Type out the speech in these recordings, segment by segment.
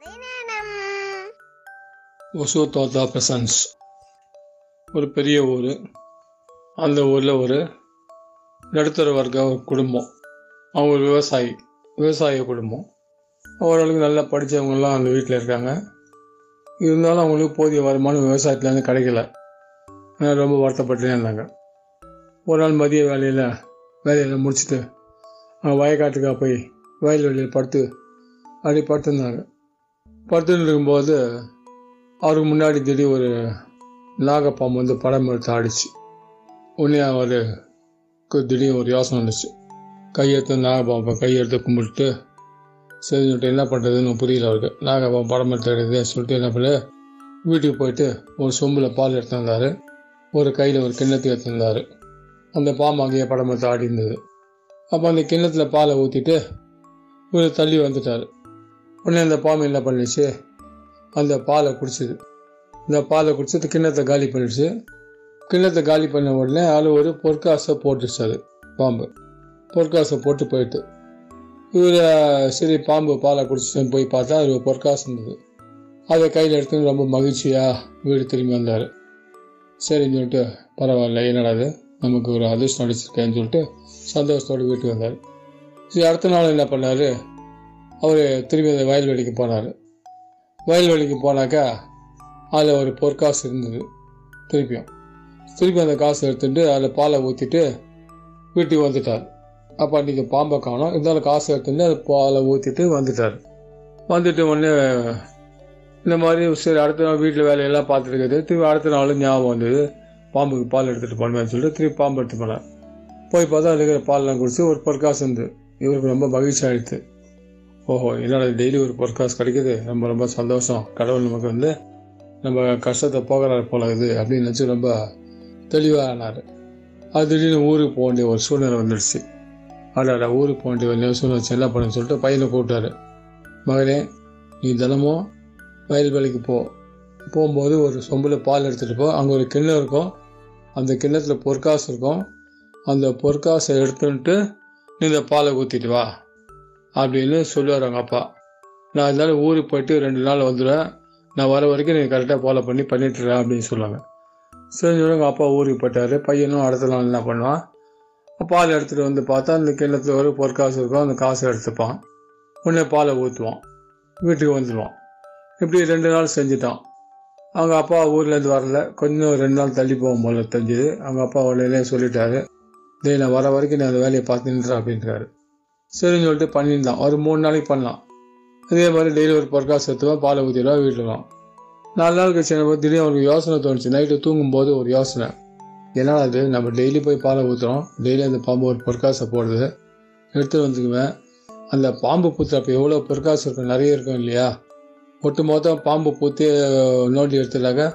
கதை ஒசூர் தோத்தா பிரசன்ஸ். ஒரு பெரிய ஊர். அந்த ஊரில் ஒரு நடுத்தர வர்க்க ஒரு குடும்பம். அவங்க ஒரு விவசாயி விவசாய குடும்பம். ஓரளவுக்கு நல்லா படித்தவங்கெல்லாம் அந்த வீட்டில் இருக்காங்க. இருந்தாலும் அவங்களுக்கு போதிய வருமானம் விவசாயத்துலேருந்து கிடைக்கல. அதனால ரொம்ப வருத்தப்பட்டுனே இருந்தாங்க. ஒரு நாள் மதிய வேலையில் வேலையில் முடிச்சுட்டு அவங்க வயக்காட்டுக்காக போய் வயல் வெளியில் படுத்து அப்படி படுத்திருந்தாங்க. படுத்துன்னு இருக்கும்போது அவருக்கு முன்னாடி திடீர் ஒரு நாகப்பாம்பு வந்து படம் எடுத்து ஆடிச்சு. உடனே அவருக்கு திடீர்னு ஒரு யோசனை வந்துச்சு. கையெடுத்து நாகப்பாம்பை கையெடுத்து கும்பிட்டு சரி சொல்லிட்டு என்ன பண்ணுறதுன்னு புரியல அவருக்கு. நாகப்பாம்பு படம் எடுத்து எடுக்குது சொல்லிட்டு என்ன பண்ண வீட்டுக்கு போயிட்டு ஒரு சொம்பில் பால் எடுத்து வந்தார். ஒரு கையில் ஒரு கிண்ணத்தை எடுத்துருந்தார் அந்த பாம்பு அங்கேயே படம் எடுத்து ஆடி இருந்தது அப்போ அந்த கிண்ணத்தில் பாலை ஊற்றிட்டு இவர் தள்ளி வந்துட்டார். உடனே அந்த பாம்பு என்ன பண்ணிச்சு அந்த பாலை குடிச்சிது. இந்த பாலை குடிச்சது கிண்ணத்தை காலி பண்ணிடுச்சு. கிண்ணத்தை காலி பண்ண உடனே அது ஒரு பொற்காசை போட்டுச்சு அது பாம்பு. பொற்காசை போட்டு போயிட்டு. இவர் சரி பாம்பு பாலை குடிச்சிட்டு போய் பார்த்தா அது ஒரு பொற்காசு இருந்தது. அதை கையில் எடுத்துன்னு ரொம்ப மகிழ்ச்சியாக வீடு திரும்பி வந்தார். சரின்னு சொல்லிட்டு பரவாயில்ல என்னடாது நமக்கு ஒரு அதிர்ஷ்டம் அடிச்சிருக்கேன்னு சொல்லிட்டு சந்தோஷத்தோடு வீட்டுக்கு வந்தார். சரி அடுத்த நாள் என்ன பண்ணார்? அவர் திரும்பி அந்த வயல்வெளிக்கு போனார். வயல்வெளிக்கு போனாக்கா அதில் ஒரு பொற்காசு இருந்தது திருப்பியும். திருப்பி அந்த காசு எடுத்துட்டு அதில் பாலை ஊற்றிட்டு வீட்டுக்கு வந்துட்டார். அப்போ அன்றைக்கி பாம்பை காணும். இருந்தாலும் காசு எடுத்துட்டு அது பாலை ஊற்றிட்டு வந்துட்டார். வந்துட்டு உடனே இந்த மாதிரி சரி அடுத்த நாள் வீட்டில் வேலையெல்லாம் பார்த்துட்டு திருப்பி அடுத்த நாள் ஞாபகம் வந்தது. பாம்புக்கு பால் எடுத்துகிட்டு போனேன்னு சொல்லிட்டு திருப்பி பாம்பு எடுத்து போனேன் போய் பார்த்தா அதுக்கு பால்லாம் குடிச்சு ஒரு பொற்காசு இருந்து இவருக்கு ரொம்ப மகிழ்ச்சி ஆயிடுச்சு ஓஹோ என்னடா டெய்லி ஒரு பொற்காசு கிடைக்குது. ரொம்ப ரொம்ப சந்தோஷம். கடவுள் நமக்கு வந்து நம்ம கஷ்டத்தை போகிறாரு போல இது அப்படின்னு நினச்சி ரொம்ப தெளிவாக ஆனார் அது திடீர்னு ஊருக்கு போக வேண்டிய ஒரு சூழ்நிலை வந்துடுச்சு. அடாடா ஊருக்கு போக வேண்டிய ஒரு சூழ்நிலை என்ன பண்ணுன்னு சொல்லிட்டு பையனை கூப்பிட்டாரு. மகனே நீ தினமும் வயல் வேலைக்கு போ. போகும்போது ஒரு சொம்பில் பால் எடுத்துகிட்டு போ. அங்கே ஒரு கிண்ணம் இருக்கும். அந்த கிண்ணத்தில் பொற்காசு இருக்கும். அந்த பொற்காசை எடுத்துன்ட்டு நீ இந்த பாலை ஊற்றிட்டு வா. அப்படின்னு சொல்லுவார் அவங்க அப்பா. நான் இருந்தாலும் ஊருக்கு போயிட்டு ரெண்டு நாள் வந்துடுவேன். நான் வர வரைக்கும் நீங்கள் கரெக்டாக ஃபாலோ பண்ணி பண்ணிட்டுறேன் அப்படின்னு சொல்லுவாங்க. சரி எங்கள் அப்பா ஊருக்கு போயிட்டார். பையனும் அடுத்த நாள் என்ன பண்ணுவான்? பால் எடுத்துகிட்டு வந்து பார்த்தா அந்த கிண்ணத்தில் ஒரு பொற்காசு இருக்கும். அந்த காசை எடுத்துப்பான். உடனே பாலை ஊற்றுவான் வீட்டுக்கு வந்துடுவான் இப்படி ரெண்டு நாள் செஞ்சுட்டான். அவங்க அப்பா ஊர்லேருந்து வரல. கொஞ்சம் ரெண்டு நாள் தள்ளி போகும் போல தெரிஞ்சுது. அவங்க அப்பா உடனே சொல்லிட்டாரு. டேய் நான் வர வரைக்கும் நான் அந்த வேலையை பார்த்துன்றேன் அப்படின்றாரு. சரின்னு சொல்லிட்டு பண்ணியிருந்தான். ஒரு மூணு நாளைக்கு பண்ணலாம். அதே மாதிரி டெய்லி ஒரு பொற்காசு எடுத்துவான் பாலை ஊற்றிடுவா வீட்டுலாம் நாலு நாள் கழிச்சு என்ன திடீர்னு அவனுக்கு யோசனை தோணுச்சு. நைட்டு தூங்கும்போது ஒரு யோசனை. என்னடா அது நம்ம டெய்லி போய் பாலை ஊற்றுறோம் டெய்லி அந்த பாம்பு ஒரு பொற்காசை போடுது. எடுத்துகிட்டு வந்துக்குவேன். அந்த பாம்பு பூத்துறப்ப எவ்வளோ பொற்காசு இருக்கும்? நிறைய இருக்கும் இல்லையா? ஒட்டு மொத்தம் பாம்பு பூத்தி நோண்டி எடுத்துட்டாக்க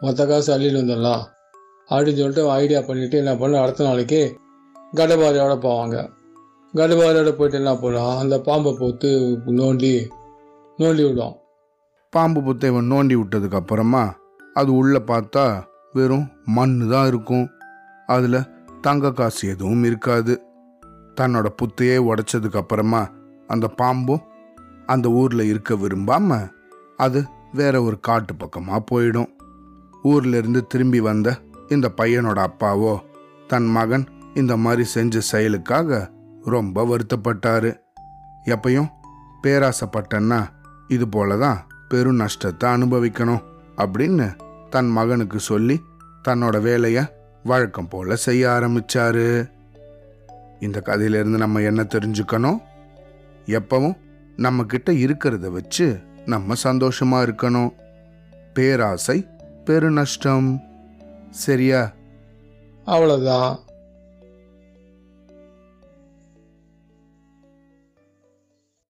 மொத்த காசு அள்ளிட்டு வந்துடலாம். அப்படின்னு சொல்லிட்டு ஐடியா பண்ணிவிட்டு என்ன பண்ண அடுத்த நாளைக்கு கடபாரியோட போவாங்க. கடபாரியோட போயிட்டு என்ன போகிறான் அந்த பாம்பை பூத்து நோண்டி நோண்டி விடும் பாம்பு புத்தை இவன் நோண்டி விட்டதுக்கு அப்புறமா அது உள்ளே பார்த்தா வெறும் மண் தான் இருக்கும். அதில் தங்க காசு எதுவும் இருக்காது. தன்னோட புத்தையே உடைச்சதுக்கு அப்புறமா அந்த பாம்பும் அந்த ஊரில் இருக்க விரும்பாம அது வேற ஒரு காட்டு பக்கமாக போயிடும். ஊர்லேருந்து திரும்பி வந்த இந்த பையனோட அப்பாவோ தன் மகன் இந்த மாதிரி செஞ்ச செயலுக்காக ரொம்ப வருத்தப்பட்டாரு. எப்பையும் பேராசைப்பட்டன்னா இது போல தான் பெரும் நஷ்டத்தை அனுபவிக்கணும் அப்படின்னு தன் மகனுக்கு சொல்லி தன்னோட வேலையை வழக்கம் போல செய்ய ஆரம்பிச்சாரு. இந்த கதையிலிருந்து நம்ம என்ன தெரிஞ்சுக்கணும்? எப்பவும் நம்ம கிட்ட இருக்கிறத வச்சு நம்ம சந்தோஷமா இருக்கணும். பேராசை பெருநஷ்டம் சரியா? அவ்வளோதான்